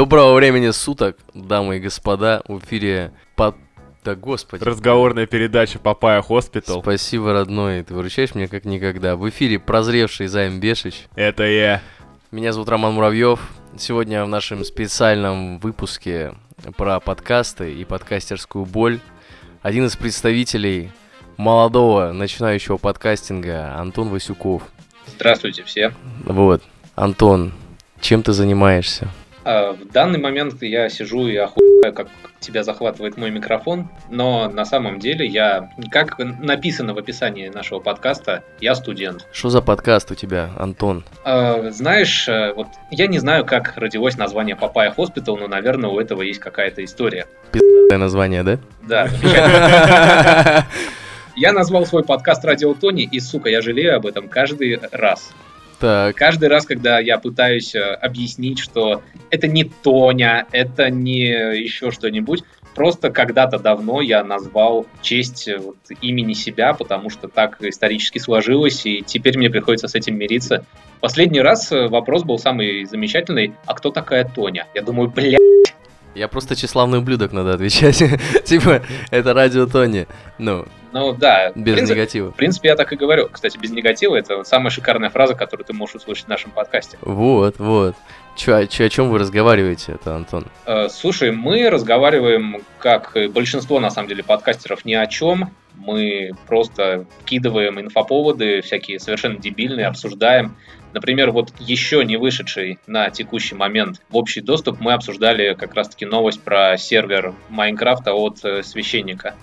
Доброго времени суток, дамы и господа. В эфире под... Да господи. Разговорная передача Papaya Hospital. Спасибо, родной. Ты выручаешь меня как никогда. В эфире прозревший Займ Бешич. Это я. Меня зовут Роман Муравьев. Сегодня в нашем специальном выпуске про подкасты и подкастерскую боль один из представителей молодого начинающего подкастинга Антон Васюков. Здравствуйте все. Вот. Антон, чем ты занимаешься? А, в данный момент я сижу и охуеваю, как тебя захватывает мой микрофон, но на самом деле я, как написано в описании нашего подкаста, я студент. Что за подкаст у тебя, Антон? А, знаешь, э, вот я не знаю, как родилось название Papaya Hospital, но, наверное, у этого есть какая-то история. Пиздатое название, да? Да. Я назвал свой подкаст «Радио Тони», и, сука, я жалею об этом каждый раз. Так. Каждый раз, когда я пытаюсь э, объяснить, что это не Тоня, это не еще что-нибудь, просто когда-то давно я назвал честь э, вот, имени себя, потому что так исторически сложилось, и теперь мне приходится с этим мириться. Последний раз э, вопрос был самый замечательный, а кто такая Тоня? Я думаю, блядь, я просто тщеславный ублюдок надо отвечать. типа, это радио Тони. Ну, ну да. Без принцип, негатива. В принципе, я так и говорю. Кстати, без негатива это самая шикарная фраза, которую ты можешь услышать в нашем подкасте. Вот, вот. Чё, чё, о чем вы разговариваете, это, Антон? Э, слушай, мы разговариваем, как и большинство, на самом деле, подкастеров, ни о чем. Мы просто кидываем инфоповоды, всякие совершенно дебильные, обсуждаем. Например, вот еще не вышедший на текущий момент в общий доступ мы обсуждали как раз-таки новость про сервер Майнкрафта от э, священника.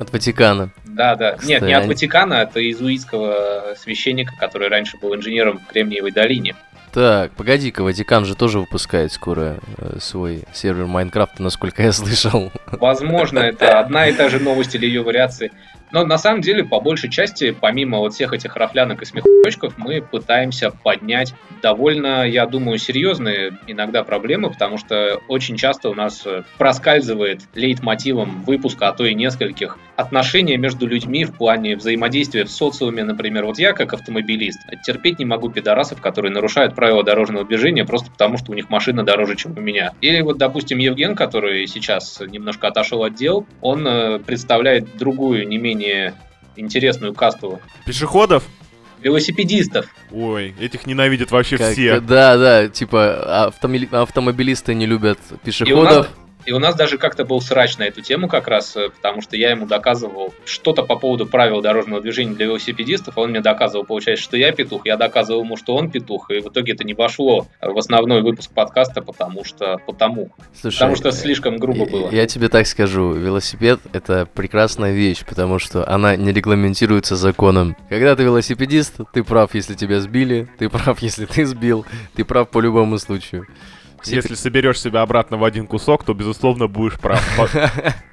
От Ватикана. Да, да. Кстати. Нет, не от Ватикана, это иезуитского священника, который раньше был инженером в Кремниевой долине. Так, погоди-ка, Ватикан же тоже выпускает скоро э, свой сервер Майнкрафта, насколько я слышал. Возможно, это одна и та же новость или ее вариации. Но на самом деле, по большей части, помимо вот всех этих рафлянок и смехочков, мы пытаемся поднять довольно, я думаю, серьезные иногда проблемы, потому что очень часто у нас э, проскальзывает лейтмотивом выпуска, а то и нескольких, отношения между людьми в плане взаимодействия в социуме, например. Вот я, как автомобилист, терпеть не могу пидорасов, которые нарушают правила дорожного движения просто потому, что у них машина дороже, чем у меня. Или вот, допустим, Евген, который сейчас немножко отошел от дел, он э, представляет другую, не менее менее интересную касту. Пешеходов? Велосипедистов. Ой, этих ненавидят вообще как, все. Да, да, типа автомобилисты не любят пешеходов. И у нас даже как-то был срач на эту тему как раз, э, потому что я ему доказывал что-то по поводу правил дорожного движения для велосипедистов, а он мне доказывал, получается, что я петух, я доказывал ему, что он петух, и в итоге это не вошло в основной выпуск подкаста, потому что потому. Слушай, потому что слишком грубо было. Я тебе так скажу, велосипед — это прекрасная вещь, потому что она не регламентируется законом. Когда ты велосипедист, ты прав, если тебя сбили, ты прав, если ты сбил, ты прав по любому случаю. Если соберешь себя обратно в один кусок, то, безусловно, будешь прав.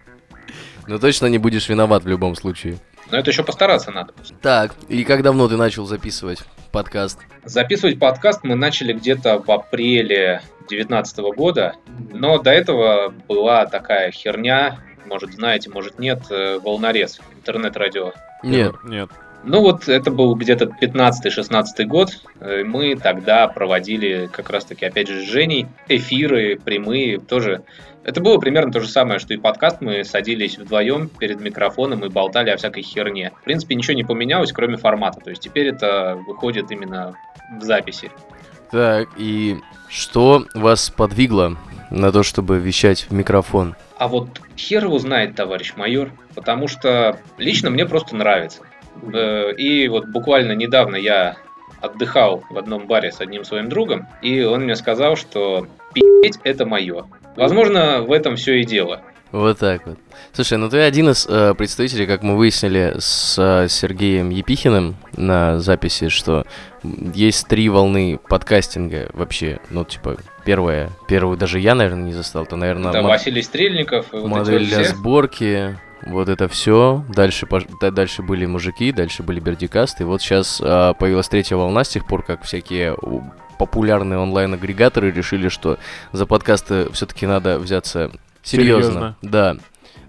Но точно не будешь виноват в любом случае. Но это еще постараться надо. Так, и как давно ты начал записывать подкаст? Записывать подкаст мы начали где-то в апреле 2019 года, но до этого была такая херня, может знаете, может нет, э, волнорез, интернет-радио. Нет, нет. Ну вот это был где-то 15-16 год. Э, мы тогда проводили как раз-таки, опять же, с Женей эфиры прямые тоже. Это было примерно то же самое, что и подкаст. Мы садились вдвоем перед микрофоном и болтали о всякой херне. В принципе, ничего не поменялось, кроме формата. То есть теперь это выходит именно в записи. Так, и что вас подвигло на то, чтобы вещать в микрофон? А вот хер его знает, товарищ майор, потому что лично мне просто нравится. Э, и вот буквально недавно я отдыхал в одном баре с одним своим другом, и он мне сказал, что пи***ть это мое. Возможно, в этом все и дело. Вот так вот. Слушай, ну ты один из э, представителей, как мы выяснили с э, Сергеем Епихиным на записи, что есть три волны подкастинга вообще. Ну, типа, первая, первую даже я, наверное, не застал. То, наверное, да, мод... Василий Стрельников. Модель вот для все. сборки, вот это все. Дальше, дальше были мужики, дальше были бердикасты. Вот сейчас а, появилась третья волна с тех пор, как всякие популярные онлайн-агрегаторы решили, что за подкасты все-таки надо взяться серьезно. серьезно. Да,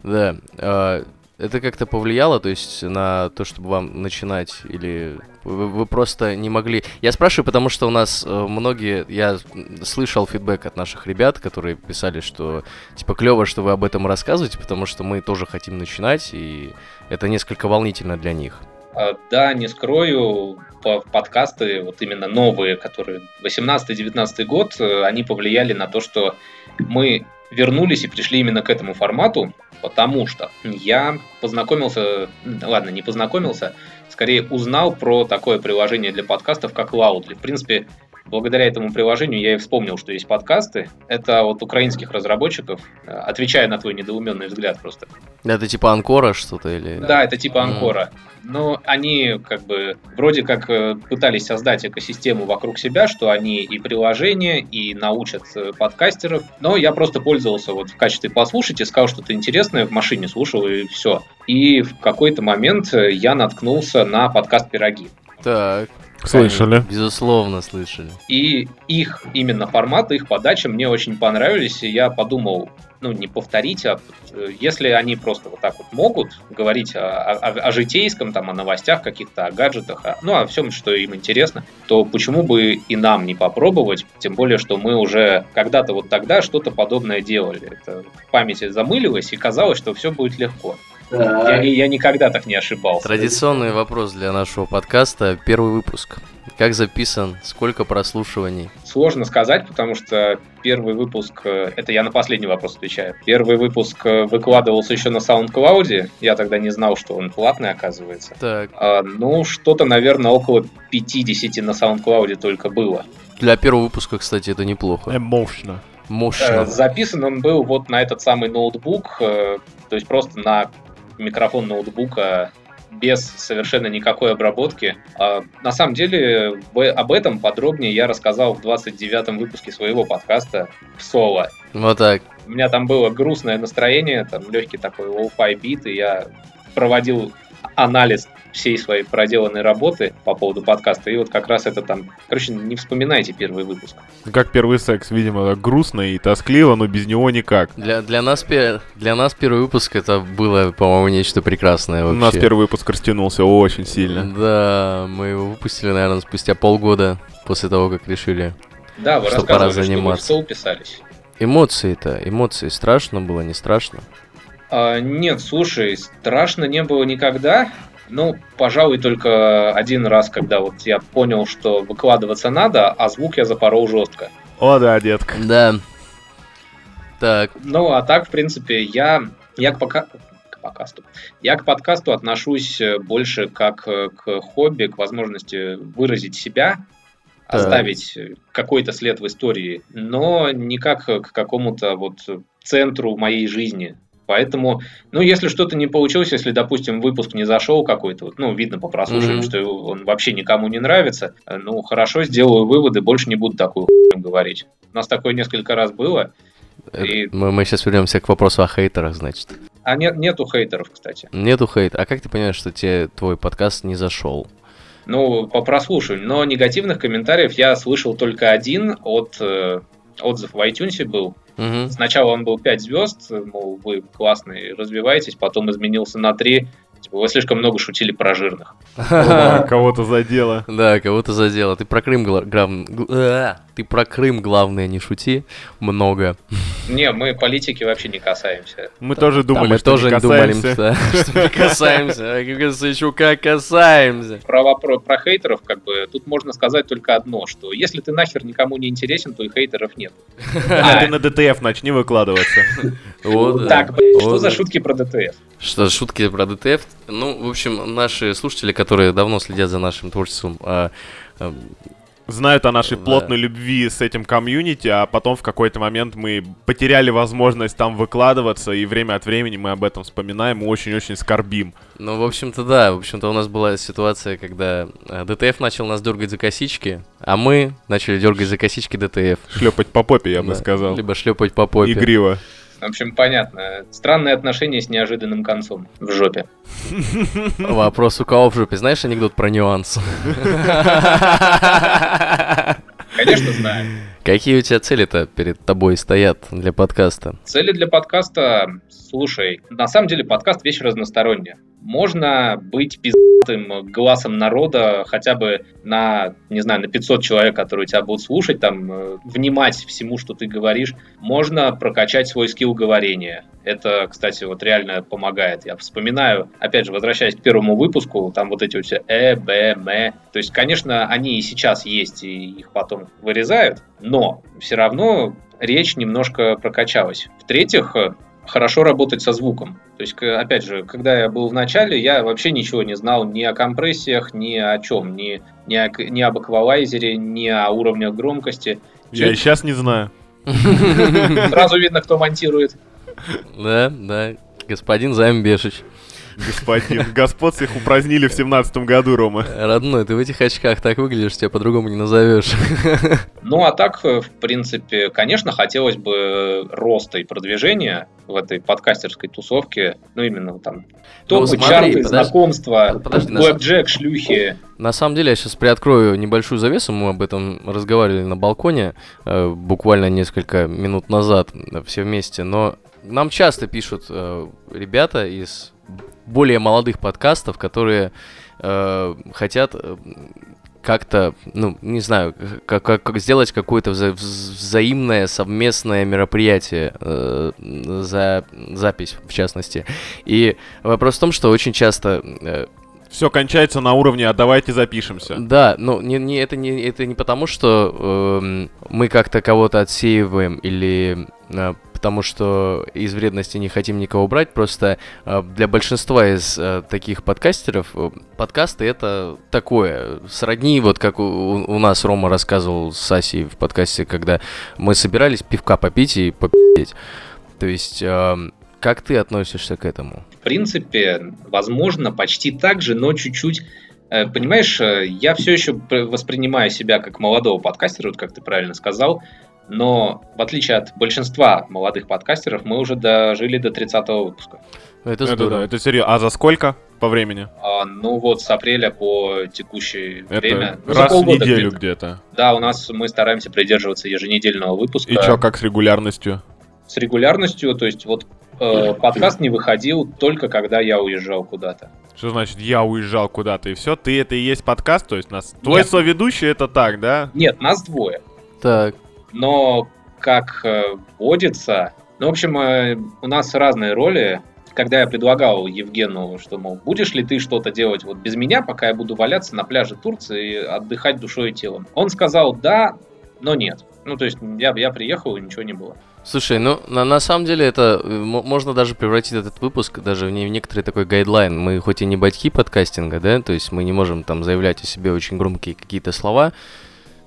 да. А, Это как-то повлияло, то есть, на то, чтобы вам начинать, или вы, вы просто не могли... Я спрашиваю, потому что у нас э, многие... Я слышал фидбэк от наших ребят, которые писали, что, типа, клево, что вы об этом рассказываете, потому что мы тоже хотим начинать, и это несколько волнительно для них. А, да, не скрою, подкасты, вот именно новые, которые 18-19 год, э, они повлияли на то, что мы вернулись и пришли именно к этому формату, потому что я познакомился, ладно, не познакомился, скорее узнал про такое приложение для подкастов, как Loudly. В принципе, благодаря этому приложению я и вспомнил, что есть подкасты. Это от украинских разработчиков, э, отвечая на твой недоуменный взгляд просто. Это типа Анкора что-то или... Да, это типа Анкора. Но они как бы вроде как э, пытались создать экосистему вокруг себя, что они и приложения, и научат э, подкастеров. Но я просто пользовался вот в качестве послушать и сказал что-то интересное, в машине слушал и все. И в какой-то момент я наткнулся на подкаст «Пироги». Так. Слышали. Безусловно, слышали. И их именно формат, их подача мне очень понравились, и я подумал, ну, не повторить, а э, если они просто вот так вот могут говорить о, о, о житейском, там, о новостях каких-то, о гаджетах, о, ну, о всем, что им интересно, то почему бы и нам не попробовать, тем более, что мы уже когда-то вот тогда что-то подобное делали. Это в памяти замылилось, и казалось, что все будет легко. Я, я никогда так не ошибался. Традиционный вопрос для нашего подкаста. Первый выпуск. Как записан? Сколько прослушиваний? Сложно сказать, потому что первый выпуск, э, это я на последний вопрос отвечаю. Первый выпуск э, выкладывался еще на SoundCloud. Я тогда не знал, что он платный, оказывается. Так. А, ну, что-то, наверное, около 50 на SoundCloud только было. Для первого выпуска, кстати, это неплохо. Эмоушно. Мощно. Э, записан он был вот на этот самый ноутбук, то есть просто на микрофон ноутбука без совершенно никакой обработки. А, на самом деле об этом подробнее я рассказал в 29-м выпуске своего подкаста в соло. Вот так. У меня там было грустное настроение, там легкий такой lo-fi бит, и я проводил анализ всей своей проделанной работы по поводу подкаста. И вот как раз это там... Короче, не вспоминайте первый выпуск. Как первый секс, видимо, грустно и тоскливо, но без него никак. Для, для, нас, для нас первый выпуск это было, по-моему, нечто прекрасное вообще. У нас первый выпуск растянулся очень сильно. Да, мы его выпустили, наверное, спустя полгода после того, как решили, да, вы что пора заниматься. Что вы в писались. Эмоции-то, эмоции страшно было, не страшно? А, нет, слушай, страшно не было никогда. Ну, пожалуй, только один раз, когда вот я понял, что выкладываться надо, а звук я запорол жестко. О, да, детка. Да. Так. Ну, а так, в принципе, я, я к, пока, к подкасту. Я к подкасту отношусь больше как к хобби, к возможности выразить себя, так. оставить какой-то след в истории, но не как к какому-то вот центру моей жизни. Поэтому, ну, если что-то не получилось, если, допустим, выпуск не зашел какой-то, вот, ну, видно по прослушиванию, mm-hmm. что он вообще никому не нравится, ну, хорошо, сделаю выводы, больше не буду такую хуйню говорить. У нас такое несколько раз было. И... Мы, мы сейчас вернемся к вопросу о хейтерах, значит. А нет, нету хейтеров, кстати. Нету хейтеров. А как ты понимаешь, что тебе твой подкаст не зашел? Ну, по прослушиванию. Но негативных комментариев я слышал только один от э, отзыв в iTunes был. Угу. Сначала он был 5 звезд, мол, вы классные, развиваетесь, потом изменился на 3, Типа, вы слишком много шутили про жирных. Кого-то задело. Да, кого-то задело. Ты про Крым э, ты про Крым, главное, не шути много. Не, мы политики вообще не касаемся. Мы тоже думали, что не думали, что не касаемся. А, еще как касаемся. Про вопрос про хейтеров, как бы, тут можно сказать только одно, что если ты нахер никому не интересен, то и хейтеров нет. А ты на DTF начни выкладываться. Так, что за шутки про DTF? Что шутки про DTF? Ну, в общем, наши слушатели, которые давно следят за нашим творчеством, а, а, знают о нашей да. плотной любви с этим комьюнити, а потом в какой-то момент мы потеряли возможность там выкладываться, и время от времени мы об этом вспоминаем и очень-очень скорбим. Ну, в общем-то, да. В общем-то, у нас была ситуация, когда а, DTF начал нас дергать за косички, а мы начали дергать за косички DTF. Шлепать по попе, я бы сказал. Либо шлепать по попе. Игриво. В общем, понятно. Странные отношения с неожиданным концом. В жопе. Вопрос у кого в жопе? Знаешь анекдот про нюанс? Конечно, знаю. Какие у тебя цели-то перед тобой стоят для подкаста? Цели для подкаста, слушай, на самом деле подкаст вещь разносторонняя. Можно быть пиздатым глазом народа хотя бы на, не знаю, на 500 человек, которые тебя будут слушать, там, э, внимать всему, что ты говоришь. Можно прокачать свой скилл говорения. Это, кстати, вот реально помогает. Я вспоминаю, опять же, возвращаясь к первому выпуску, там вот эти вот все э, б, м. То есть, конечно, они и сейчас есть, и их потом вырезают, но все равно речь немножко прокачалась. В-третьих, хорошо работать со звуком. То есть, опять же, когда я был в начале, я вообще ничего не знал ни о компрессиях, ни о чем, ни, ни, о, ни об эквалайзере, ни о уровнях громкости. Я и сейчас не знаю. Сразу видно, кто монтирует. Да, да, господин Замбешич. Господин. Господ всех упразднили в семнадцатом году, Рома. Родной, ты в этих очках так выглядишь, тебя по-другому не назовешь. Ну, а так, в принципе, конечно, хотелось бы роста и продвижения в этой подкастерской тусовке. Ну, именно там топы, ну, чарты, подожди, знакомства, подожди, блэкджек, шлюхи. На самом деле, я сейчас приоткрою небольшую завесу, мы об этом разговаривали на балконе э, буквально несколько минут назад э, все вместе, но нам часто пишут э, ребята из более молодых подкастов, которые э, хотят э, как-то, ну, не знаю, как, как, как сделать какое-то вза взаимное совместное мероприятие, э, за запись, в частности. И вопрос в том, что очень часто э, все кончается на уровне, а давайте запишемся. Да, но не, не, это, не, это не потому, что э, мы как-то кого-то отсеиваем или э, потому что из вредности не хотим никого брать, просто э, для большинства из э, таких подкастеров э, подкасты это такое, сродни, вот как у, у нас Рома рассказывал с Асей в подкасте, когда мы собирались пивка попить и попить. То есть, как ты относишься к этому? В принципе, возможно, почти так же, но чуть-чуть Понимаешь, я все еще воспринимаю себя как молодого подкастера, вот как ты правильно сказал, но в отличие от большинства молодых подкастеров, мы уже дожили до 30 выпуска. Это здорово. Это, это серьезно. А за сколько по времени? А, ну вот с апреля по текущее это время. Ну, раз в неделю где-то. где-то. Да, у нас мы стараемся придерживаться еженедельного выпуска. И что, как с регулярностью? С регулярностью, то есть вот э, подкаст не выходил только когда я уезжал куда-то. Что значит я уезжал куда-то и все? Ты это и есть подкаст, то есть нас твой Нет. соведущий это так, да? Нет, нас двое. Так но как э, водится... Ну, в общем, э, у нас разные роли. Когда я предлагал Евгену, что, мол, будешь ли ты что-то делать вот без меня, пока я буду валяться на пляже Турции и отдыхать душой и телом? Он сказал да, но нет. Ну, то есть я, я приехал, и ничего не было. Слушай, ну на, на самом деле это э, можно даже превратить этот выпуск даже в, не, в некоторый такой guideline. Мы хоть и не батьки подкастинга, да, то есть мы не можем там заявлять о себе очень громкие какие-то слова,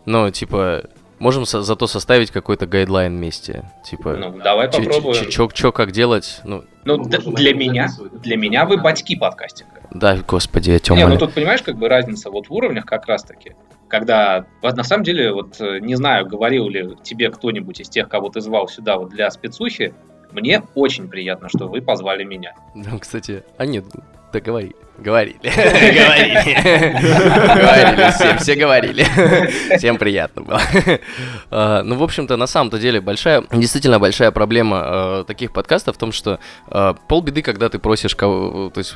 но типа Можем со- зато составить какой-то guideline вместе. Типа, ну, давай попробуем. Чё, как делать? Ну, ну д- для меня, для меня вы батьки подкастинга. Да, господи, я Не, ну тут понимаешь, как бы разница вот в уровнях как раз-таки. Когда, на самом деле, вот э, не знаю, говорил ли тебе кто-нибудь из тех, кого ты звал сюда вот для спецухи, мне очень приятно, что вы позвали меня. Да, кстати, а нет, да говори. Говорили. Говорили. Говорили все, все говорили. Всем приятно было. А, ну, в общем-то, на самом-то деле большая, действительно большая проблема а, таких подкастов в том, что а, полбеды, когда ты просишь кого, то есть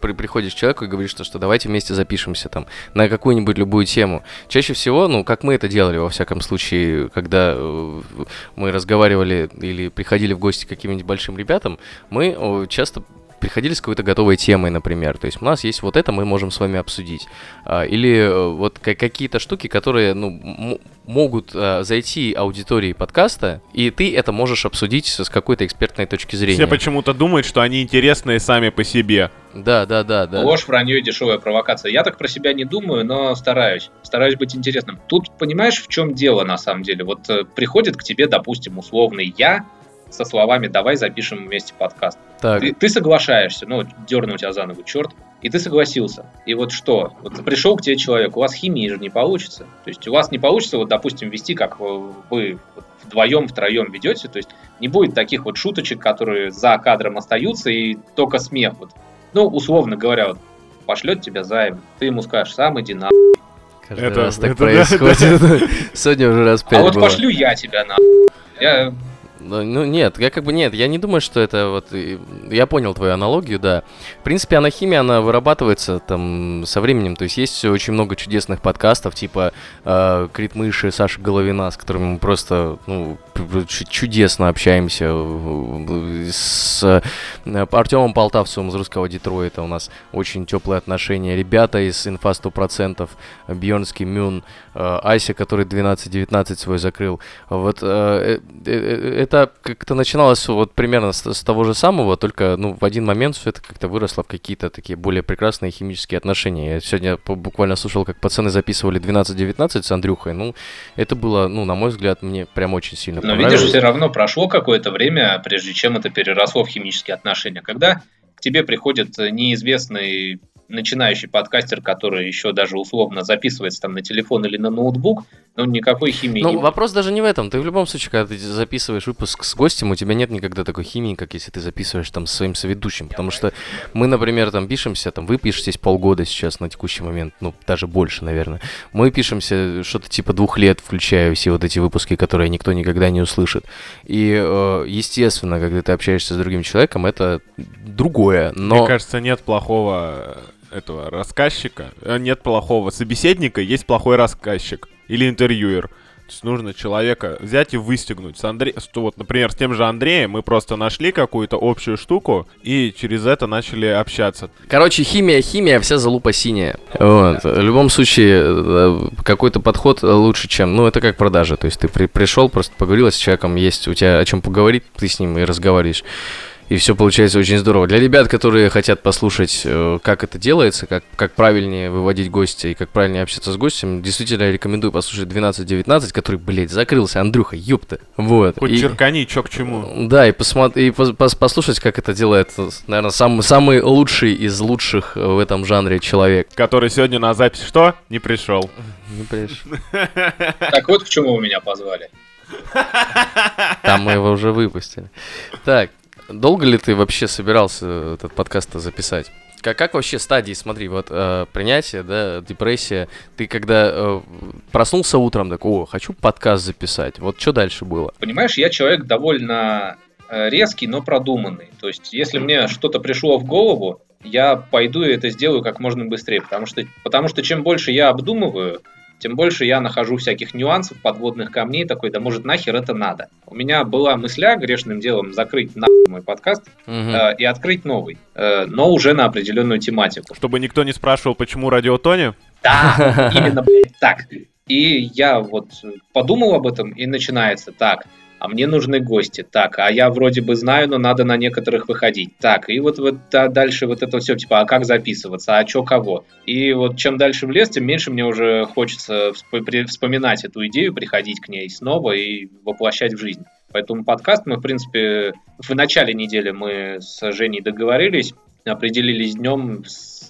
приходишь к человеку и говоришь, что давайте вместе запишемся там на какую-нибудь любую тему. Чаще всего, ну, как мы это делали, во всяком случае, когда э, мы разговаривали или приходили в гости к каким-нибудь большим ребятам, мы часто приходили с какой-то готовой темой, например. То есть у нас есть вот это, мы можем с вами обсудить. А, или э, вот какие-то штуки, которые ну, могут а, зайти аудитории подкаста, и ты это можешь обсудить с какой-то экспертной точки зрения. Все почему-то думают, что они интересные сами по себе. Да, да, да, да. Ложь, вранье, дешевая провокация. Я так про себя не думаю, но стараюсь. Стараюсь быть интересным. Тут понимаешь, в чем дело на самом деле? Вот э, приходит к тебе, допустим, условный я, со словами «давай запишем вместе подкаст». Так. Ты, ты соглашаешься, ну, дернул тебя за ногу, черт, и ты согласился. И вот что? Вот пришел к тебе человек, у вас химии же не получится. То есть у вас не получится, вот, допустим, вести, как вы вдвоем, втроем ведете, то есть не будет таких вот шуточек, которые за кадром остаются, и только смех. Вот. Ну, условно говоря, вот, пошлет тебя займ, ты ему скажешь, сам иди на Каждый Это- раз так это да, происходит. Сегодня уже раз А пять вот было. пошлю я тебя на. Я Ну, ну, нет, я как бы нет, я не думаю, что это вот... Я понял твою аналогию, да. В принципе, анахимия, она вырабатывается там со временем. То есть есть очень много чудесных подкастов, типа э, Крит Мыши, Саша Головина, с которыми мы просто ну, чудесно общаемся. э, С Артемом Полтавцевым из русского Детройта у нас очень теплые отношения. Ребята из Инфа 100%, Бьернский Мюн, э, Ася, который 12-19 свой закрыл. Вот э, э, это как-то начиналось вот примерно с, с того же самого, только ну, в один момент все это как-то выросло в какие-то такие более прекрасные химические отношения. Я сегодня буквально слушал, как пацаны записывали 12-19 с Андрюхой. Ну, это было, ну, на мой взгляд, мне прям очень сильно Но понравилось. видишь, все равно прошло какое-то время, прежде чем это переросло в химические отношения. Когда к тебе приходит неизвестный начинающий подкастер, который еще даже условно записывается там на телефон или на ноутбук, ну никакой химии Ну, вопрос даже не в этом. Ты в любом случае, когда ты записываешь выпуск с гостем, у тебя нет никогда такой химии, как если ты записываешь там с своим соведущим. Потому что мы, например, там пишемся, там вы пишетесь полгода сейчас на текущий момент, ну, даже больше, наверное. Мы пишемся что-то типа двух лет, включая все вот эти выпуски, которые никто никогда не услышит. И, э, естественно, когда ты общаешься с другим человеком, это другое. Но... Мне кажется, нет плохого этого рассказчика, э, нет плохого собеседника, есть плохой рассказчик или интервьюер. То есть нужно человека взять и выстегнуть. С Андре... Вот, например, с тем же Андреем мы просто нашли какую-то общую штуку и через это начали общаться. Короче, химия, химия, вся залупа синяя. Вот. В любом случае, э, какой-то подход лучше, чем... Ну, это как продажа. То есть ты при- пришел, просто поговорил с человеком, есть у тебя о чем поговорить, ты с ним и разговариваешь. И все получается очень здорово. Для ребят, которые хотят послушать, э, как это делается, как, как правильнее выводить гостя и как правильнее общаться с гостем, действительно рекомендую послушать 12-19, который, блядь, закрылся. Андрюха, ёпта. Вот. Хоть И- черкани, чё к чему. да, и, посмотри, и пос- пос- послушать, как это делает, наверное, сам, самый лучший из лучших э, в этом жанре человек. Который сегодня на запись что? Не пришел. Не понимаешь? Так вот почему вы меня позвали. Там мы его уже выпустили. Так, долго ли ты вообще собирался этот подкаст записать? Как, как вообще стадии, смотри, вот э, принятие, да, депрессия, ты когда э, проснулся утром, так, о, хочу подкаст записать, вот что дальше было? Понимаешь, я человек довольно э, резкий, но продуманный. То есть, если мне что-то пришло в голову, я пойду и это сделаю как можно быстрее, потому что, потому что чем больше я обдумываю, тем больше я нахожу всяких нюансов, подводных камней, такой, да может нахер это надо. У меня была мысля грешным делом закрыть нахуй мой подкаст Мгм. э, и открыть новый, э, но уже на определенную тематику. Чтобы никто не спрашивал, почему радио Тони. Да, именно так. И я вот подумал об этом, и начинается так. А мне нужны гости. Так, а я вроде бы знаю, но надо на некоторых выходить. Так, и вот, вот да, дальше вот это все, типа, а как записываться, а чё кого? И вот чем дальше в лес, тем меньше мне уже хочется вспоминать эту идею, приходить к ней снова и воплощать в жизнь. Поэтому подкаст мы, в принципе, в начале недели мы с Женей договорились, определились днем.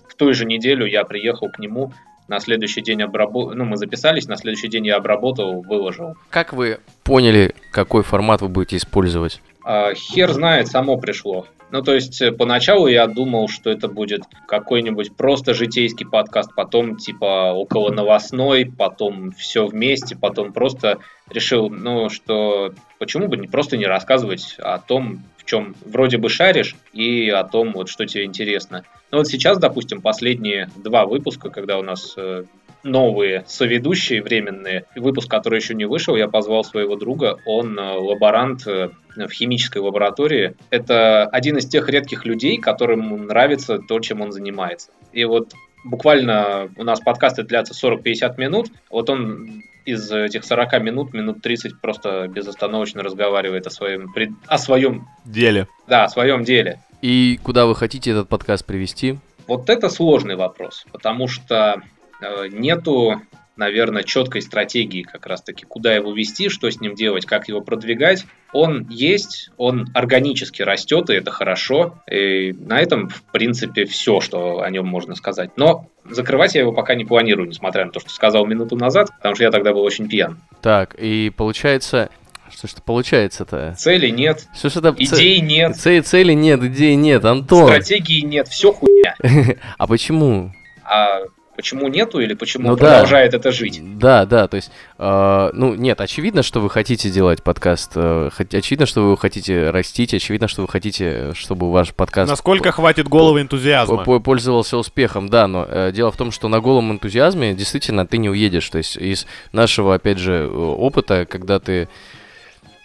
В той же неделю я приехал к нему, на следующий день обработал, ну, мы записались, на следующий день я обработал, выложил. Как вы поняли, какой формат вы будете использовать? А, хер знает, само пришло. Ну, то есть, э, поначалу я думал, что это будет какой-нибудь просто житейский подкаст, потом типа около новостной, потом все вместе, потом просто решил, ну, что почему бы не просто не рассказывать о том, в чем вроде бы шаришь, и о том, вот, что тебе интересно. Ну, вот сейчас, допустим, последние два выпуска, когда у нас э, новые соведущие временные. Выпуск, который еще не вышел, я позвал своего друга. Он э, лаборант э, в химической лаборатории. Это один из тех редких людей, которым нравится то, чем он занимается. И вот буквально у нас подкасты длятся 40-50 минут. Вот он из этих 40 минут, минут 30 просто безостановочно разговаривает о своем, о своем, Деле. да, о своем деле. И куда вы хотите этот подкаст привести? Вот это сложный вопрос, потому что э, нету, наверное, четкой стратегии как раз-таки, куда его вести, что с ним делать, как его продвигать. Он есть, он органически растет, и это хорошо. И на этом, в принципе, все, что о нем можно сказать. Но закрывать я его пока не планирую, несмотря на то, что сказал минуту назад, потому что я тогда был очень пьян. Так, и получается... Что ж это получается-то? Цели нет, Что ж это... идей нет, Ц- цели нет, идей нет, Антон. стратегии нет, все хуйня. А почему? А Почему нету или почему Ну да. продолжает это жить? Да, да, то есть, э, ну, нет, очевидно, что вы хотите делать подкаст, э, очевидно, что вы хотите растить, очевидно, что вы хотите, чтобы ваш подкаст Насколько хватит головы энтузиазма? пользовался успехом, да, но э, дело в том, что на голом энтузиазме действительно ты не уедешь, то есть из нашего, опять же, э, опыта, когда ты,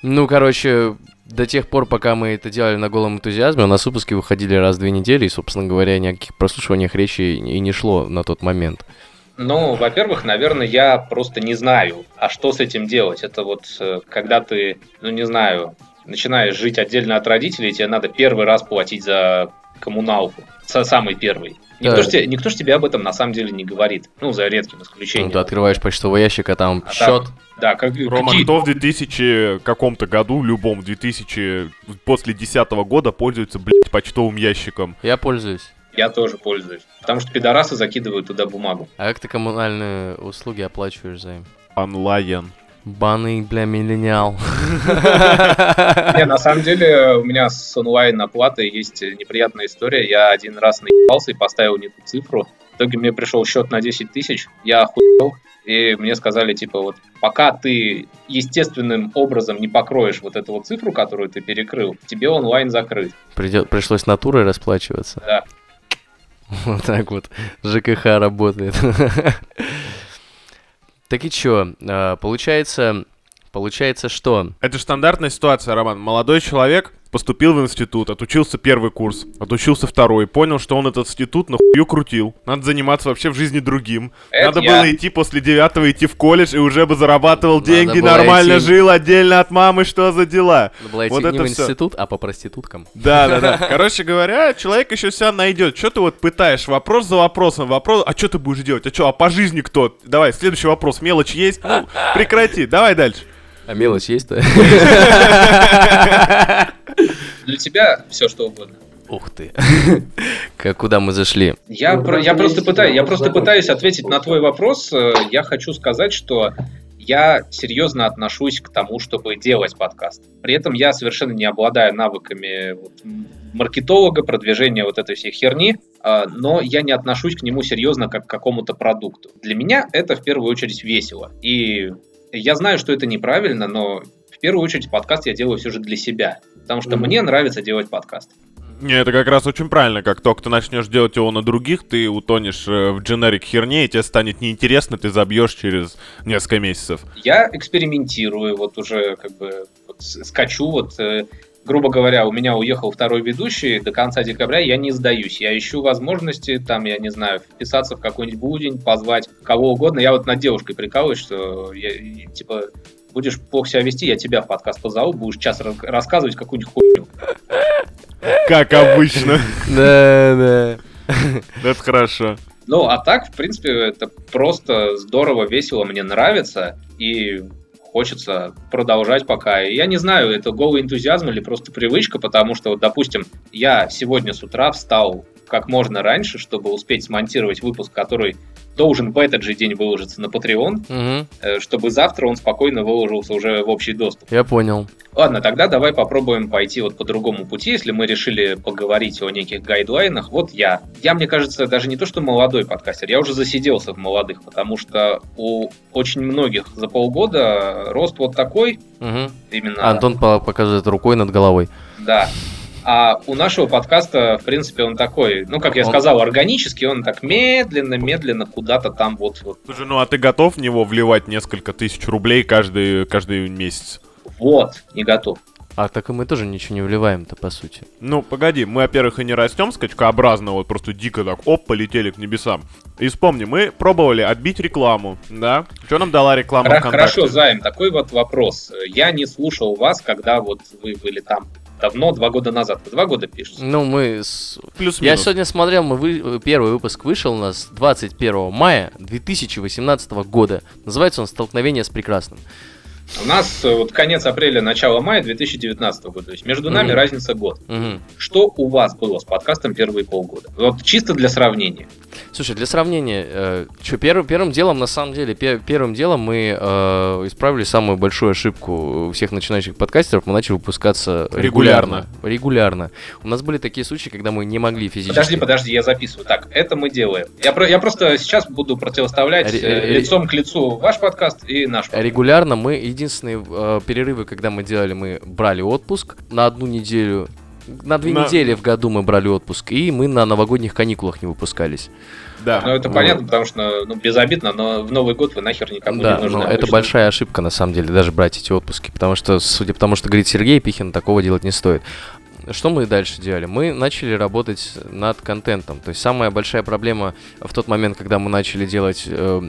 ну, короче, до тех пор, пока мы это делали на голом энтузиазме, у нас выпуски выходили раз в две недели, и, собственно говоря, ни о каких прослушиваниях речи и не шло на тот момент. Ну, во-первых, наверное, я просто не знаю, а что с этим делать. Это вот э, когда ты, ну не знаю, начинаешь жить отдельно от родителей, тебе надо первый раз платить за коммуналку. Са- Самый первый. Никто, Да. ж тебе, никто ж тебе об этом на самом деле не говорит. Ну, за редким Ну, исключением. ты открываешь почтовый ящик, а там А счет. там- Да, как, Рома, какие- кто в 2000 каком-то году, любом 2000, после 10 года пользуется, блядь, почтовым ящиком? Я пользуюсь. я тоже пользуюсь. Потому что пидорасы закидывают туда бумагу. А как ты коммунальные услуги оплачиваешь за им? Онлайн. Баны, бля, миллениал. Не, на самом деле, у меня с онлайн-оплатой есть неприятная история. Я один раз наебался и поставил не ту цифру. В итоге мне пришел счет на 10 тысяч, я охуел, и мне сказали, типа, вот, пока ты естественным образом не покроешь вот эту вот цифру, которую ты перекрыл, тебе онлайн закрыт. Придет, пришлось натурой расплачиваться. Да. Вот так вот ЖКХ работает. Так и чё, а, получается, получается что? Это же стандартная ситуация, Роман. Молодой человек поступил в институт, отучился первый курс, отучился второй, понял, что он этот институт нахую крутил. Надо заниматься вообще в жизни другим. Это Надо я. было идти после девятого идти в колледж и уже бы зарабатывал Надо деньги, нормально идти- жил отдельно от мамы, что за дела. Надо было идти Вот не это в институт, а по проституткам. Да, да, да. Короче говоря, человек еще себя найдет. Что ты вот пытаешь вопрос за вопросом, вопрос, а что ты будешь делать? А что, а по жизни кто? Давай, следующий вопрос. Мелочь есть? Ну, прекрати, давай дальше. А мелочь есть-то? Для тебя все что угодно. Ух ты. Как куда мы зашли? Я, Ну, про- я просто пытаюсь, я просто пытаюсь ответить на твой вопрос. Э, Я хочу сказать, что я серьезно отношусь к тому, чтобы делать подкаст. При этом я совершенно не обладаю навыками вот, маркетолога, продвижения вот этой всей херни, а, но я не отношусь к нему серьезно как к какому-то продукту. Для меня это в первую очередь весело. И я знаю, что это неправильно, но в первую очередь подкаст я делаю все же для себя. Потому что Мгм. мне нравится делать подкаст. Не, это как раз очень правильно. Как только ты начнешь делать его на других, ты утонешь э, в дженерик херне, и тебе станет неинтересно, ты забьешь через несколько месяцев. Я экспериментирую, вот уже как бы вот скачу, вот э, грубо говоря, у меня уехал второй ведущий, до конца декабря я не сдаюсь, я ищу возможности, там, я не знаю, вписаться в какой-нибудь будень, позвать кого угодно, я вот над девушкой прикалываюсь, что я, типа, будешь плохо себя вести, я тебя в подкаст позову, будешь час рас- рассказывать какую-нибудь хуйню. Как обычно. Да, да. Это хорошо. Ну, а так, в принципе, это просто здорово, весело, мне нравится, и хочется продолжать пока. И я не знаю, это голый энтузиазм или просто привычка, потому что, вот, допустим, я сегодня с утра встал как можно раньше, чтобы успеть смонтировать выпуск, который должен в этот же день выложиться на Patreon, э, чтобы завтра он спокойно выложился уже в общий доступ. Я понял. Ладно, тогда давай попробуем пойти вот по другому пути, если мы решили поговорить о неких гайдлайнах. Вот я. Я, мне кажется, даже не то, что молодой подкастер, я уже засиделся в молодых, потому что у очень многих за полгода рост вот такой, Мгм. именно... Антон по- показывает рукой над головой. Да. А у нашего подкаста, в принципе, он такой, ну, как я Он- сказал, органический, он так медленно-медленно куда-то там вот, вот, Слушай, ну а ты готов в него вливать несколько тысяч рублей каждый, каждый месяц? вот, не готов. А так и мы тоже ничего не вливаем-то, по сути. Ну, погоди, мы, во-первых, и не растем скачкообразно, вот просто дико так, оп, полетели к небесам. И вспомни, мы пробовали отбить рекламу, да? Что нам дала реклама Хора- ВКонтакте? Хорошо, Займ, такой вот вопрос. Я не слушал вас, когда вот вы были там давно, два года назад. Вы два года пишете? Ну, мы... с- Я Плюс-минус. сегодня смотрел, мы вы... первый выпуск вышел у нас 21 мая 2018 года. Называется он «Столкновение с прекрасным». У нас э, вот конец апреля, начало мая 2019 года. То есть между нами Мгм. разница год. Мгм. Что у вас было с подкастом первые полгода? Вот чисто для сравнения. Слушай, для сравнения, э, чё, первым, первым делом, на самом деле, пе- первым делом мы э, исправили самую большую ошибку у всех начинающих подкастеров. Мы начали выпускаться регулярно. Регулярно. Регулярно. У нас были такие случаи, когда мы не могли физически... Подожди, подожди, я записываю. Так, это мы делаем. Я, про- я просто сейчас буду противоставлять Ре- э, лицом к лицу ваш подкаст и наш подкаст. Регулярно мы единственные э, перерывы, когда мы делали, мы брали отпуск на одну неделю. На две На- недели в году мы брали отпуск, и мы на новогодних каникулах не выпускались. Да. Ну, это Вот. понятно, потому что, ну, безобидно, но в Новый год вы нахер никому да, не нужны. но это обычно. большая ошибка, на самом деле, даже брать эти отпуски, потому что, судя по тому, что говорит Сергей Пихин, такого делать не стоит. Что мы дальше делали? Мы начали работать над контентом. То есть самая большая проблема в тот момент, когда мы начали делать э,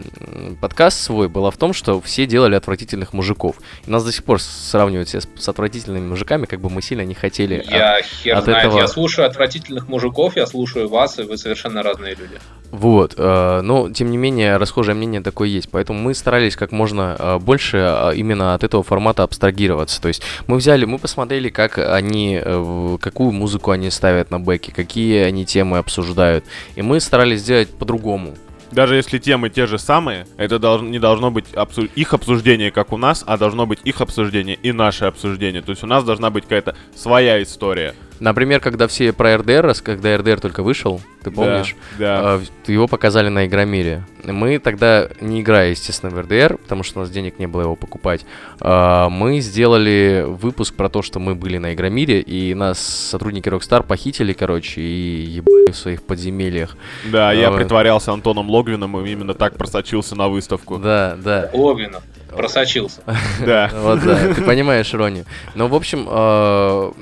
подкаст свой, была в том, что все делали отвратительных мужиков. И нас до сих пор сравнивают все с, с отвратительными мужиками, как бы мы сильно не хотели. от- Я хер от знает, этого- я слушаю отвратительных мужиков, я слушаю вас, и вы совершенно разные люди. Вот, э, но тем не менее расхожее мнение такое есть, поэтому мы старались как можно э, больше э, именно от этого формата абстрагироваться. То есть мы взяли, мы посмотрели, как они, э, какую музыку они ставят на бэке, какие они темы обсуждают, и мы старались сделать по-другому. Даже если темы те же самые, это должно, не должно быть обсу- их обсуждение, как у нас, а должно быть их обсуждение и наше обсуждение. То есть у нас должна быть какая-то своя история. Например, когда все про РДР, когда РДР только вышел, ты помнишь? Да. А, в- Его показали на Игромире. Мы тогда, не играя, естественно, в РДР, потому что у нас денег не было его покупать, а, мы сделали выпуск про то, что мы были на Игромире, и нас сотрудники Rockstar похитили, короче, и ебали в своих подземельях. Да, я вот. притворялся Антоном Логвином и именно так просочился на выставку. Да, да. Логвинов просочился. Да. Вот, да, ты понимаешь иронию. Но, в общем, э,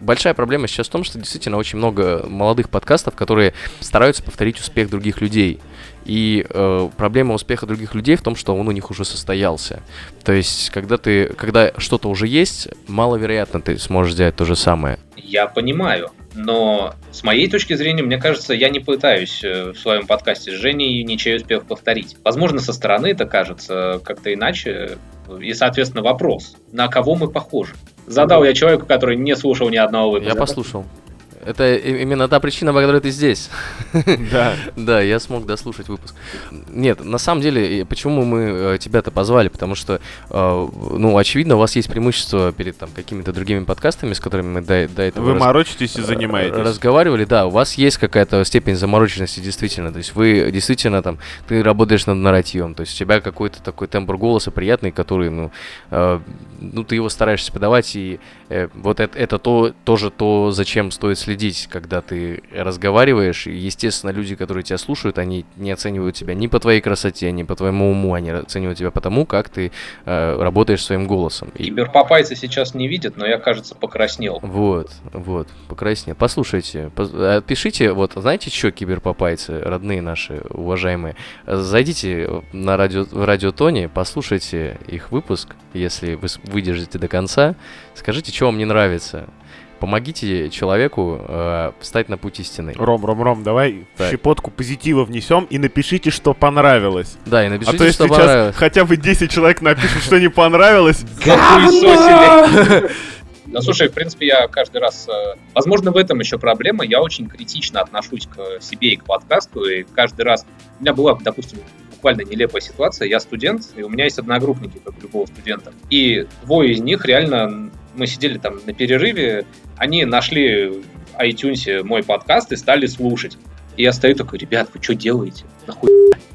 большая проблема сейчас в том, что действительно очень много молодых подкастов, которые стараются повторить успех других людей. И э, проблема успеха других людей в том, что он у них уже состоялся. То есть, когда ты, когда что-то уже есть, маловероятно ты сможешь сделать то же самое. Я понимаю, но с моей точки зрения, мне кажется, я не пытаюсь э, в своем подкасте с Женей ничей успех повторить. Возможно, со стороны это кажется как-то иначе. И, соответственно, вопрос, на кого мы похожи? Задал я человеку, который не слушал ни одного выпуска. Я послушал. Это именно та причина, по которой ты здесь. Да. Да, я смог дослушать выпуск. Нет, на самом деле, почему мы э, тебя-то позвали? Потому что, э, ну, очевидно, у вас есть преимущество перед там какими-то другими подкастами, с которыми мы до, до этого Вы раз- морочитесь и э, занимаетесь. разговаривали. Да, у вас есть какая-то степень замороченности, действительно. То есть вы действительно там, ты работаешь над нарративом, то есть у тебя какой-то такой тембр голоса приятный, который, ну, ну, ты его стараешься подавать, и вот это, это то, тоже то, зачем стоит следить, когда ты разговариваешь. И, естественно, люди, которые тебя слушают, они не оценивают тебя ни по твоей красоте, ни по твоему уму, они оценивают тебя по тому, как ты э, работаешь своим голосом. Киберпопайцы сейчас не видят, но я, кажется, покраснел. вот, вот, покраснел. Послушайте, пишите, вот, знаете, что, киберпопайцы, родные наши, уважаемые, зайдите на радио, в радиотоне, послушайте их выпуск, если вы выдержите до конца, скажите, что вам не нравится. Помогите человеку э, встать на путь истины. Ром, Ром, Ром, давай Так. щепотку позитива внесем и напишите, что понравилось. Да, и а напишите, то если что сейчас понравилось. хотя бы 10 человек напишут, что не понравилось. Ну, слушай, в принципе, я каждый раз... э, Возможно, в этом еще проблема. Я очень критично отношусь к себе и к подкасту, и каждый раз... У меня была, допустим, буквально нелепая ситуация. Я студент, и у меня есть одногруппники, как у любого студента. И двое из них реально... Мы сидели там на перерыве, они нашли в iTunes мой подкаст и стали слушать. И я стою такой, ребят, вы что делаете? Нахуй?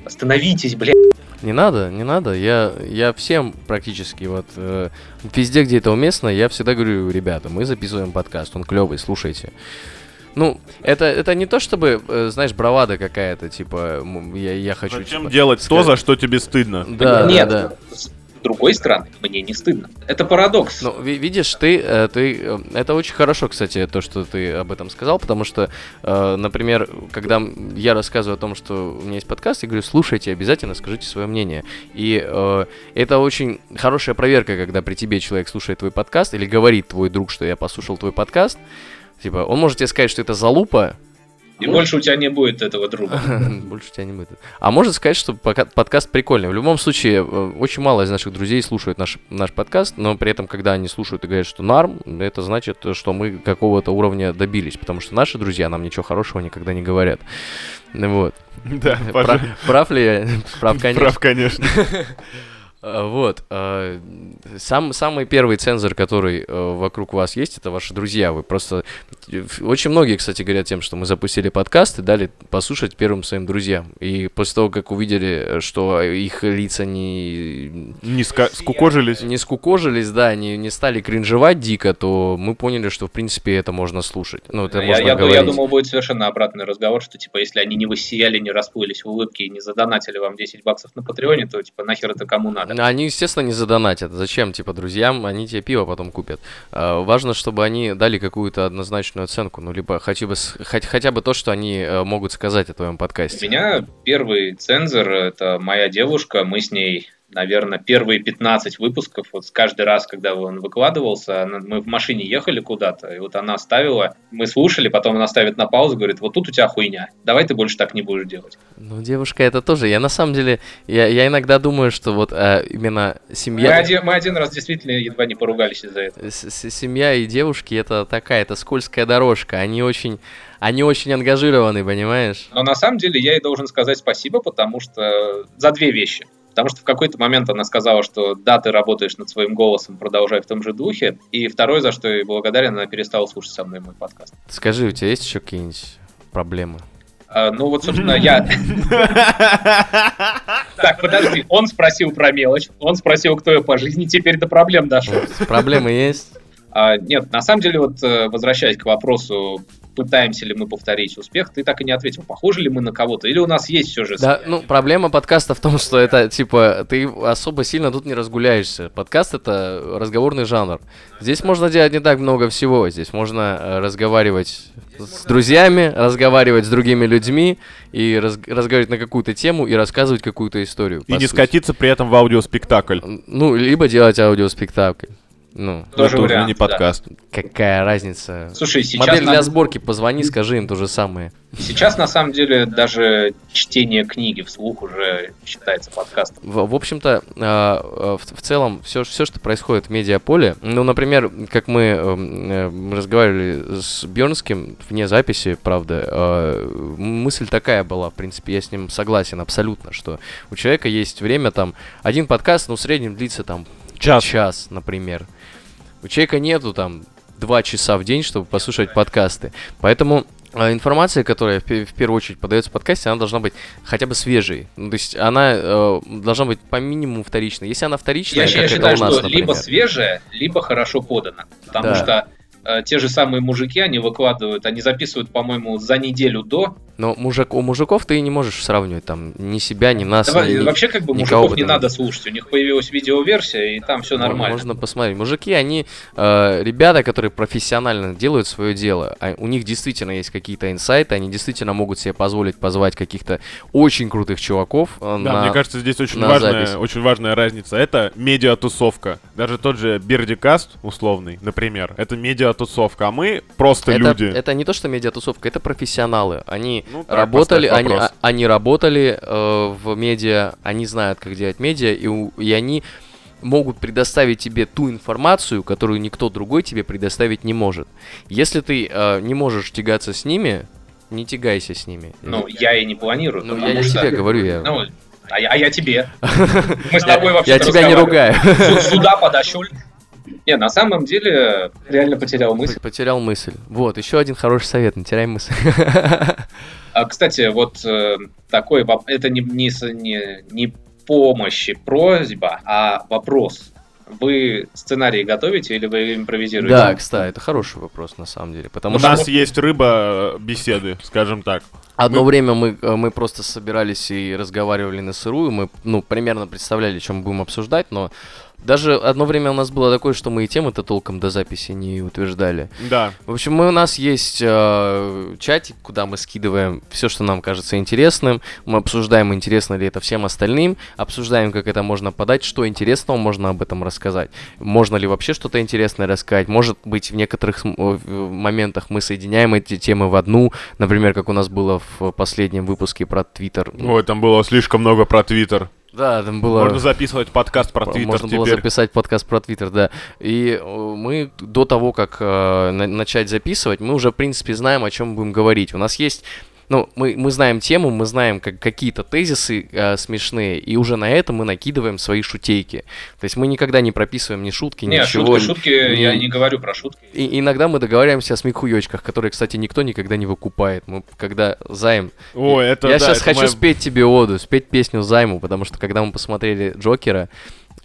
Остановитесь, блядь. Не надо, не надо. Я, я всем практически вот э, везде, где это уместно, я всегда говорю, ребята, мы записываем подкаст, он клевый, слушайте. Ну, это, это не то, чтобы, э, знаешь, бравада какая-то, типа, я, я хочу... Зачем типа, делать то, сказать- за что тебе стыдно? Да, Нет, да, другой стороны, мне не стыдно. Это парадокс. Ну, ви- видишь, ты, э, ты, э, это очень хорошо, кстати, то, что ты об этом сказал, потому что, э, например, когда я рассказываю о том, что у меня есть подкаст, я говорю, слушайте, обязательно скажите свое мнение. И это очень хорошая проверка, когда при тебе человек слушает твой подкаст или говорит твой друг, что я послушал твой подкаст. Типа, он может тебе сказать, что это залупа, И больше у тебя не будет этого друга. Больше у тебя не будет. А можно сказать, что подкаст прикольный. В любом случае, э, очень мало из наших друзей слушают наш, наш подкаст, но при этом, когда они слушают и говорят, что нарм, это значит, что мы какого-то уровня добились, потому что наши друзья нам ничего хорошего никогда не говорят. Вот. Да, Пра- пожалуй. Прав ли я? Прав, конечно. Прав, конечно. А, Вот. а, Сам, самый первый цензор, который э, вокруг вас есть, это ваши друзья. Вы просто... э, Очень многие, кстати, говорят тем, что мы запустили подкаст и дали послушать первым своим друзьям. И после того, как увидели, что их лица не, Не ска- скукожились. не скукожились, да, не, не стали кринжевать дико, то мы поняли, что, в принципе, это можно слушать. Ну, это Я, можно я, говорить. я думал, будет совершенно обратный разговор, что типа если они не высияли, не расплылись в улыбке и не задонатили вам 10 баксов на Патреоне, то типа нахер это кому надо. Они, естественно, не задонатят. Зачем, типа, друзьям? Они тебе пиво потом купят. А, важно, чтобы они дали какую-то однозначную оценку. Ну, либо хотя бы, хоть- хотя бы то, что они э, могут сказать о твоем У подкасте. меня первый цензор — это моя девушка, мы с ней наверное, первые 15 выпусков, вот каждый раз, когда он выкладывался, мы в машине ехали куда-то, и вот она ставила, мы слушали, потом она ставит на паузу, говорит, вот тут у тебя хуйня, давай ты больше так не будешь делать. Ну, девушка, это тоже. Я на самом деле, я, я иногда думаю, что вот э, именно Мы, семья... один, мы один раз действительно едва не поругались из-за этого. с- с- семья и девушки это такая, это скользкая дорожка. Они очень, они очень ангажированы, понимаешь? Но на самом деле я ей должен сказать спасибо, потому что за две вещи. Потому что в какой-то момент она сказала, что да, ты работаешь над своим голосом, продолжай в том же духе. И второе, за что я ей благодарен, она перестала слушать со мной мой подкаст. Скажи, у тебя есть еще какие-нибудь проблемы? А, ну вот, собственно, я... Так, подожди, он спросил про мелочь, он спросил, кто я по жизни, теперь до проблем дошел. Проблемы есть? А, нет, на самом деле, вот э, возвращаясь к вопросу, пытаемся ли мы повторить успех, ты так и не ответил, похожи ли мы на кого-то, или у нас есть все же... Да, ну, проблема подкаста в том, что это, типа, ты особо сильно тут не разгуляешься. Подкаст — это разговорный жанр. Здесь можно делать не так много всего. Здесь можно э, разговаривать с друзьями, разговаривать с другими людьми и раз- разговаривать на какую-то тему и рассказывать какую-то историю. И не сути. скатиться при этом в аудиоспектакль. Ну, либо делать аудиоспектакль. Ну, Тоже это уже вариант, не да. подкаст. какая разница? Слушай, сейчас, Модель на- для сборки, позвони, скажи им то же самое. сейчас на самом деле даже чтение книги вслух уже считается подкастом. В, в общем-то, а, в, в целом, все, все, что происходит в медиаполе, ну, например, как мы эм, э, разговаривали с Бьернским вне записи, правда, а, мысль такая была, в принципе, я с ним согласен абсолютно, что у человека есть время, там, один подкаст, ну, в среднем длится, там, Час. час, например. У человека нету, там, два часа в день, чтобы послушать подкасты. Поэтому а, информация, которая в, пе- в первую очередь подается в подкасте, она должна быть хотя бы свежей. Ну, то есть она э, должна быть по минимуму вторичной. Если она вторичная, Я, как я это считаю, у нас, что например. либо свежее, либо хорошо подано. Потому Да. что э, те же самые мужики, они выкладывают, они записывают, по-моему, за неделю до. Но мужик, у мужиков ты не можешь сравнивать там ни себя, ни нас. Давай, ни- вообще, как бы, мужиков не надо слушать. У них появилась видеоверсия, и там все нормально. Можно посмотреть. Мужики, они э, ребята, которые профессионально делают свое дело. А у них действительно есть какие-то инсайты, они действительно могут себе позволить позвать каких-то очень крутых чуваков. э, Да, на- мне кажется, здесь очень на важная, запись. очень важная разница. Это медиатусовка. Даже тот же Бердикаст условный, например, это медиатусовка, а мы просто это, люди. это не то, что медиатусовка, это профессионалы. Они Ну, так, работали, они, вопрос. а- они работали э, в медиа, они знают, как делать медиа, и, и они могут предоставить тебе ту информацию, которую никто другой тебе предоставить не может. Если ты э, не можешь тягаться с ними, не тягайся с ними. Ну, я и не планирую. Ну, я не что- тебе говорю, я... Ну, а я, а я тебе. Мы с тобой вообще я тебя не ругаю. Сюда подошел. Не, на самом деле, реально потерял мысль. Потерял мысль. Вот, еще один хороший совет, не теряй мысль. А, кстати, вот э, такой это не, не, не, не помощь и просьба, а вопрос. Вы сценарии готовите или вы импровизируете? Да, кстати, это хороший вопрос на самом деле, потому У что нас есть рыба э, беседы, скажем так. Одно Мы- время мы, э, мы просто собирались и разговаривали на сырую, мы, ну, примерно представляли, чем мы будем обсуждать, но даже одно время у нас было такое, что мы и темы-то толком до записи не утверждали. Да. В общем, мы, у нас есть э, чатик, куда мы скидываем все, что нам кажется интересным. Мы обсуждаем, интересно ли это всем остальным. Обсуждаем, как это можно подать, что интересного можно об этом рассказать. Можно ли вообще что-то интересное рассказать. Может быть, в некоторых моментах мы соединяем эти темы в одну. Например, как у нас было в последнем выпуске про Твиттер. Ой, там было слишком много про Твиттер. Да, там было... Можно записывать подкаст про Твиттер Можно было теперь. записать подкаст про Твиттер, да. И э, мы до того, как э, на- начать записывать, мы уже, в принципе, знаем, о чем будем говорить. У нас есть... Ну, мы, мы знаем тему, мы знаем как, какие-то тезисы э, смешные, и уже на это мы накидываем свои шутейки. То есть мы никогда не прописываем ни шутки, Не, ничего. шутки, шутки, ни- я не говорю про шутки. И иногда мы договариваемся о смехуёчках, которые, кстати, никто никогда не выкупает. Мы когда займ Ой, это я да, сейчас это хочу моя- спеть тебе оду, спеть песню Займу, потому что когда мы посмотрели Джокера,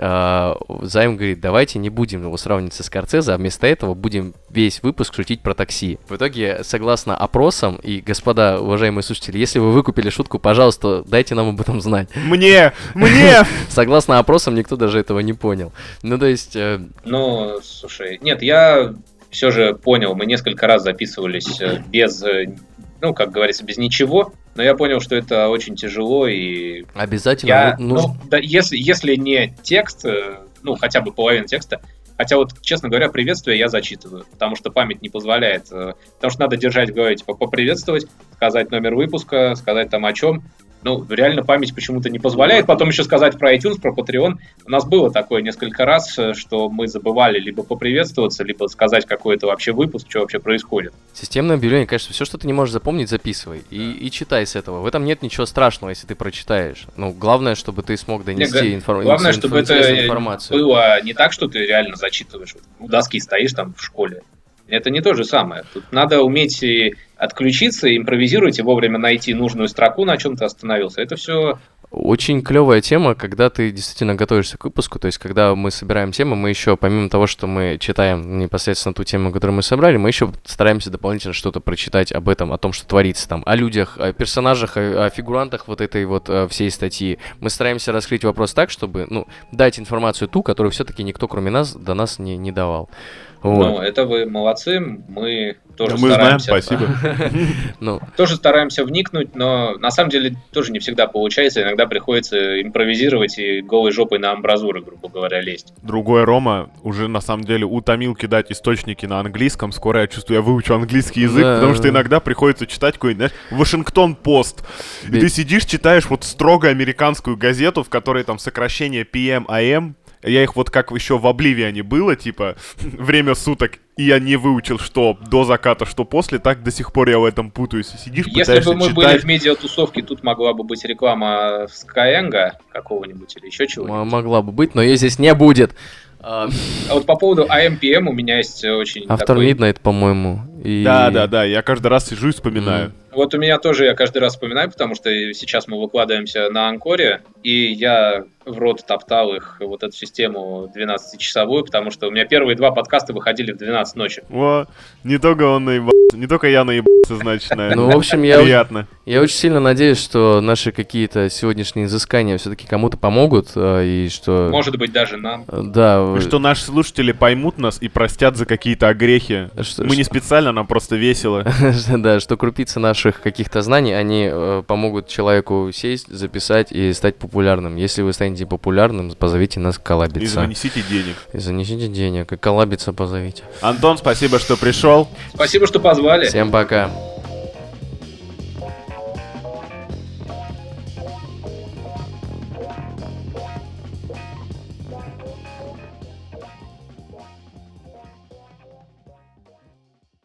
а, Займ говорит, давайте не будем его сравнивать со Скорцезе, а вместо этого будем весь выпуск шутить про такси. В итоге, согласно опросам, и, господа, уважаемые слушатели, если вы выкупили шутку, пожалуйста, дайте нам об этом знать. Мне! Мне! Согласно опросам, никто даже этого не понял. Ну, то есть, э, Ну, слушай, нет, я все же понял, мы несколько раз записывались э, без, э, ну, как говорится, без ничего, но я понял, что это очень тяжело, и обязательно я, ну, нужно... ну, да, если, если не текст, э, ну, хотя бы половина текста, хотя вот, честно говоря, приветствие я зачитываю, потому что память не позволяет, э, потому что надо держать в голове, типа, поприветствовать, сказать номер выпуска, сказать там о чем, ну, реально память почему-то не позволяет. Потом еще сказать про iTunes, про Patreon. У нас было такое несколько раз, э, что мы забывали либо поприветствоваться, либо сказать какой-то вообще выпуск, что вообще происходит. Системное объявление, конечно, все, что ты не можешь запомнить, записывай. И, и читай с этого. В этом нет ничего страшного, если ты прочитаешь. Ну, главное, чтобы ты смог донести Не, информ- Главное, инфо- чтобы это информацию. было не так, что ты реально зачитываешь. У доски стоишь там в школе. Это не то же самое. Тут надо уметь отключиться, импровизировать и вовремя найти нужную строку, на чем ты остановился. Это все Очень клевая тема, когда ты действительно готовишься к выпуску. То есть, когда мы собираем темы, мы еще, помимо того, что мы читаем непосредственно ту тему, которую мы собрали, мы еще стараемся дополнительно что-то прочитать об этом, о том, что творится там, о людях, о персонажах, о, о фигурантах вот этой вот э, всей статьи. Мы стараемся раскрыть вопрос так, чтобы, ну, дать информацию ту, которую все-таки никто, кроме нас, до нас не, не давал. Вот. Ну, это вы молодцы, мы тоже Мы знаем, стараемся. спасибо. Ну, Тоже стараемся вникнуть, но на самом деле тоже не всегда получается. Иногда приходится импровизировать и голой жопой на амбразуры, грубо говоря, лезть. Другой Рома уже на самом деле утомил кидать источники на английском. Скоро я чувствую, я выучу английский язык, Да. потому что иногда приходится читать какой-нибудь, знаешь, Вашингтон Пост. И ты сидишь, читаешь вот строго американскую газету, в которой там сокращение PM, AM. Я их вот как еще в Обливиане было, типа, время суток, и я не выучил, что до заката, что после, так до сих пор я в этом путаюсь. Сидишь, Если пытаешься бы мы были читать. в медиатусовке, тут могла бы быть реклама Skyeng какого-нибудь или еще чего-нибудь. могла бы быть, но ее здесь не будет. А, А вот по поводу AMPM у меня есть очень Автор такой... Midnight, по-моему. И- Да, да, да, я каждый раз сижу и вспоминаю. Вот у меня тоже, я каждый раз вспоминаю, потому что сейчас мы выкладываемся на Анкоре, и я в рот топтал их, вот эту систему 12-часовую, потому что у меня первые два подкаста выходили в 12 ночи. Во, не только он наебался, не только я наебался, значит, на это. Ну, в общем, я, Приятно. я очень сильно надеюсь, что наши какие-то сегодняшние изыскания все-таки кому-то помогут, э, и что... Может быть, даже нам. Да, И что наши слушатели поймут нас и простят за какие-то огрехи. Что- Мы не специально, нам просто весело. да, что крупицы наших каких-то знаний, они э, помогут человеку сесть, записать и стать популярным. Если вы станете популярным, позовите нас И коллабиться. занесите денег. И занесите денег, и коллабиться позовите. Антон, спасибо, что пришел. Спасибо, что позвали. Всем пока.